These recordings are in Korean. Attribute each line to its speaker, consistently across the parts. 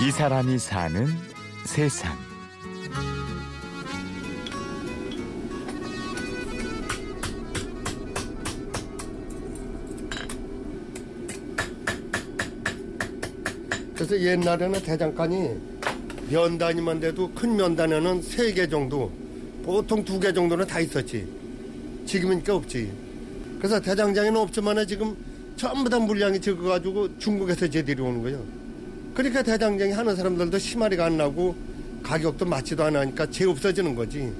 Speaker 1: 이 사람이 사는 세상.
Speaker 2: 그래서 옛날에는 대장간이 면단위만 돼도 큰 면단에는 세 개 정도, 보통 두 개 정도는 다 있었지. 지금이니까 없지. 그래서 대장장이는 없지만 지금 전부 다 물량이 적어가지고 중국에서 제들이 오는 거예요. 그러니까 대장장이 하는 사람들도 심하리가 안 나고 가격도 맞지도 않으니까 재 없어지는 거지.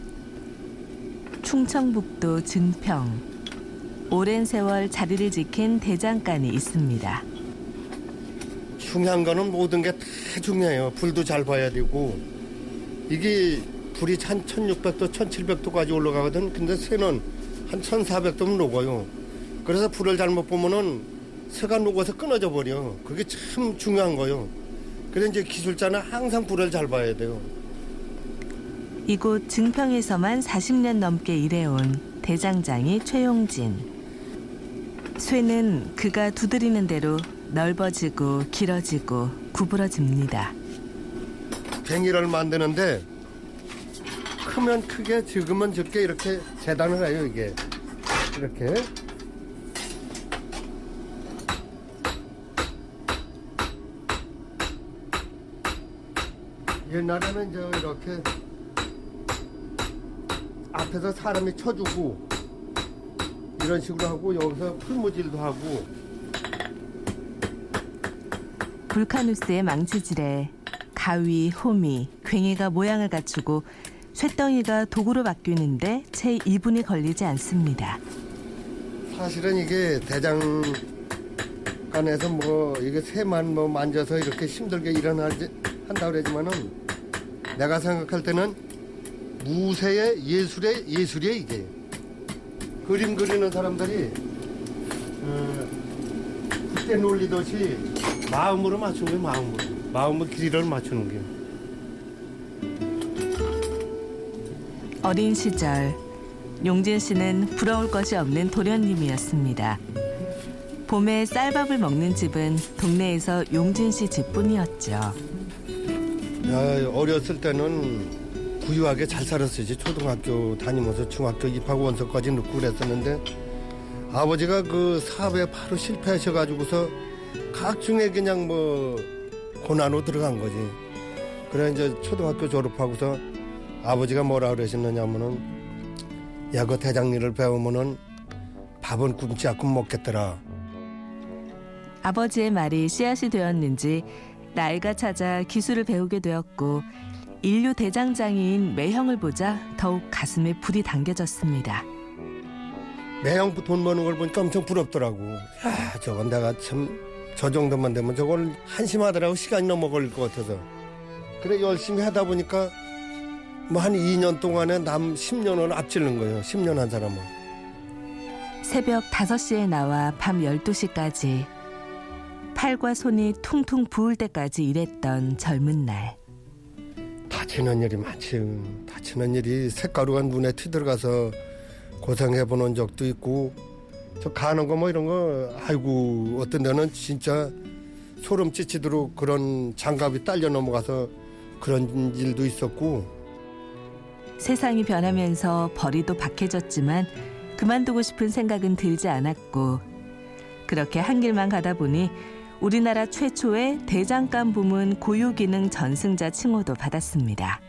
Speaker 3: 충청북도 증평. 오랜 세월 자리를 지킨 대장간이 있습니다.
Speaker 2: 중요한 거는 모든 게 다 중요해요. 불도 잘 봐야 되고 이게 불이 한 1600도, 1700도까지 올라가거든. 근데 새는 한 1400도면 녹아요. 그래서 불을 잘못 보면은 새가 녹아서 끊어져 버려. 그게 참 중요한 거요. 그래서 이제 기술자는 항상 불을 잘 봐야 돼요.
Speaker 3: 이곳 증평에서만 40년 넘게 일해온 대장장이 최용진. 쇠는 그가 두드리는 대로 넓어지고 길어지고 구부러집니다.
Speaker 2: 갱이를 만드는데 크면 크게 적으면 적게 이렇게 재단을 해요 이게 이렇게 옛날에는 저 이렇게 앞에서 사람이 쳐주고 이런 식으로 하고 여기서 풀무질도 하고
Speaker 3: 불카누스의 망치질에 가위, 호미, 괭이가 모양을 갖추고 쇳덩이가 도구로 바뀌는데 채 2분이 걸리지 않습니다.
Speaker 2: 사실은 이게 대장간에서 뭐 이게 새만 뭐 만져서 이렇게 힘들게 일어나지 한다 그러지만은 내가 생각할 때는 무쇠의 예술의 예술이에요 이게 그림 그리는 사람들이 어, 그때 놀리듯이 마음으로 맞추는 거예요 마음으로 마음의 길이를 맞추는 게
Speaker 3: 어린 시절 용진 씨는 부러울 것이 없는 도련님이었습니다. 봄에 쌀밥을 먹는 집은 동네에서 용진 씨 집뿐이었죠.
Speaker 2: 야, 어렸을 때는 부유하게 잘 살았어요. 초등학교 다니면서 중학교 입학 원서까지 넣고 그랬었는데 아버지가 그 사업에 바로 실패하셔가지고서 각중에 그냥 뭐 고난으로 들어간 거지. 그래 이제 초등학교 졸업하고서 아버지가 뭐라 그러셨느냐면은 야 그 대장일을 배우면은 밥은 굶지 않고 먹겠더라.
Speaker 3: 아버지의 말이 씨앗이 되었는지 나이가 찾아 기술을 배우게 되었고 인류 대장장이인 매형을 보자 더욱 가슴에 불이 당겨졌습니다.
Speaker 2: 매형 돈 버는 걸 보니까 엄청 부럽더라고. 야, 저건 내가 참 저 정도만 되면 저걸 한심하더라고. 시간이 넘어 걸릴 것 같아서. 그래, 열심히 하다 보니까 뭐 한 2년 동안에 남 10년을 앞지른 거예요. 10년 한 사람은.
Speaker 3: 새벽 5시에 나와 밤 12시까지 팔과 손이 퉁퉁 부을 때까지 일했던 젊은 날.
Speaker 2: 다치는 일이 많지. 다치는 일이 색가루가 눈에 튀들어가서 고생해보는 적도 있고 저 가는 거 뭐 이런 거 아이고 어떤 데는 진짜 소름 끼치도록 그런 장갑이 딸려 넘어가서 그런 일도 있었고
Speaker 3: 세상이 변하면서 벌이도 박해졌지만 그만두고 싶은 생각은 들지 않았고 그렇게 한 길만 가다 보니 우리나라 최초의 대장간 부문 고유기능 전승자 칭호도 받았습니다.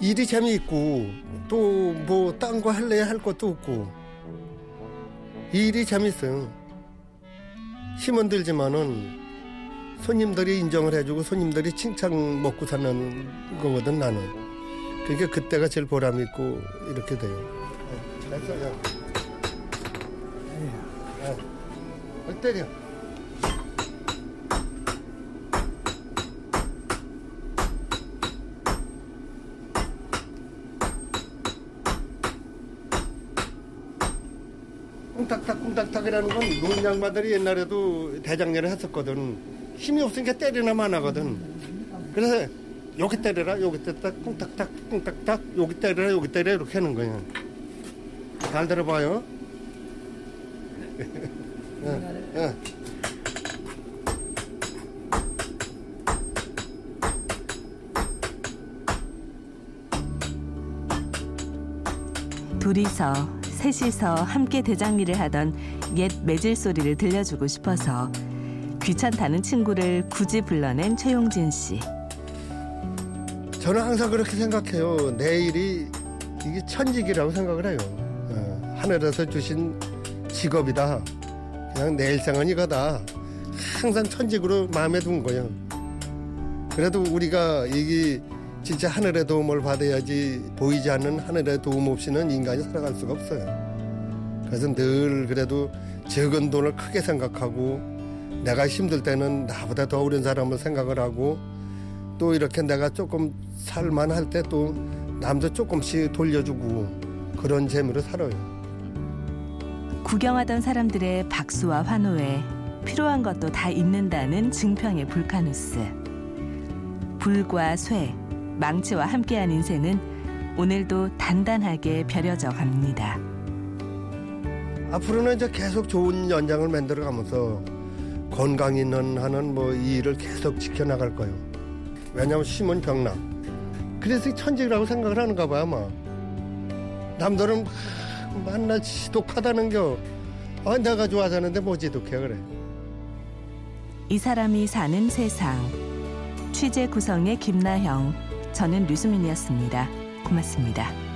Speaker 2: 일이 재미있고 또 뭐 딴 거 할래야 할 것도 없고 일이 재밌어요. 힘은 들지만은 손님들이 인정을 해주고 손님들이 칭찬 먹고 사는 거거든 나는. 그러니까 그때가 제일 보람 있고 이렇게 돼요. 네, 됐어요. 네. 때려. 꿍딱딱 꿍딱딱이라는 건 노인 양반들이 옛날에도 대장내를 했었거든. 힘이 없으니까 때리나 마나거든. 그래서 여기 때려라 여기 때려라 꿍딱딱 꿍딱딱 여기 때려라 여기 때려라 이렇게 하는 거야. 잘 들어봐요. 예, 예.
Speaker 3: 둘이서 셋이서 함께 대장리를 하던 옛 매질 소리를 들려주고 싶어서 귀찮다는 친구를 굳이 불러낸 최용진 씨.
Speaker 2: 저는 항상 그렇게 생각해요. 내일이 이게 천직이라고 생각을 해요. 어, 하늘에서 주신 직업이다. 그냥 내 일생은 이거다. 항상 천직으로 마음에 둔 거예요. 그래도 우리가 이게 진짜 하늘의 도움을 받아야지 보이지 않는 하늘의 도움 없이는 인간이 살아갈 수가 없어요. 그래서 늘 그래도 적은 돈을 크게 생각하고 내가 힘들 때는 나보다 더 어려운 사람을 생각을 하고 또 이렇게 내가 조금 살만할 때 또 남도 조금씩 돌려주고 그런 재미로 살아요.
Speaker 3: 구경하던 사람들의 박수와 환호에 필요한 것도 다 있는다는 증평의 불카누스. 불과 쇠, 망치와 함께한 인생은 오늘도 단단하게 벼려져 갑니다.
Speaker 2: 앞으로는 이제 계속 좋은 연장을 만들어 가면서 건강 있는 하는 뭐이 일을 계속 지켜나갈 거예요. 왜냐하면 심은 병남. 그래서 천직이라고 생각을 하는가 봐요, 아마. 남들은 막 만나 지독하다는 겨. 아, 내가 좋아서 하는데 뭐 지독해, 그래.
Speaker 3: 이 사람이 사는 세상. 취재 구성의 김나형, 저는 류수민이었습니다. 고맙습니다.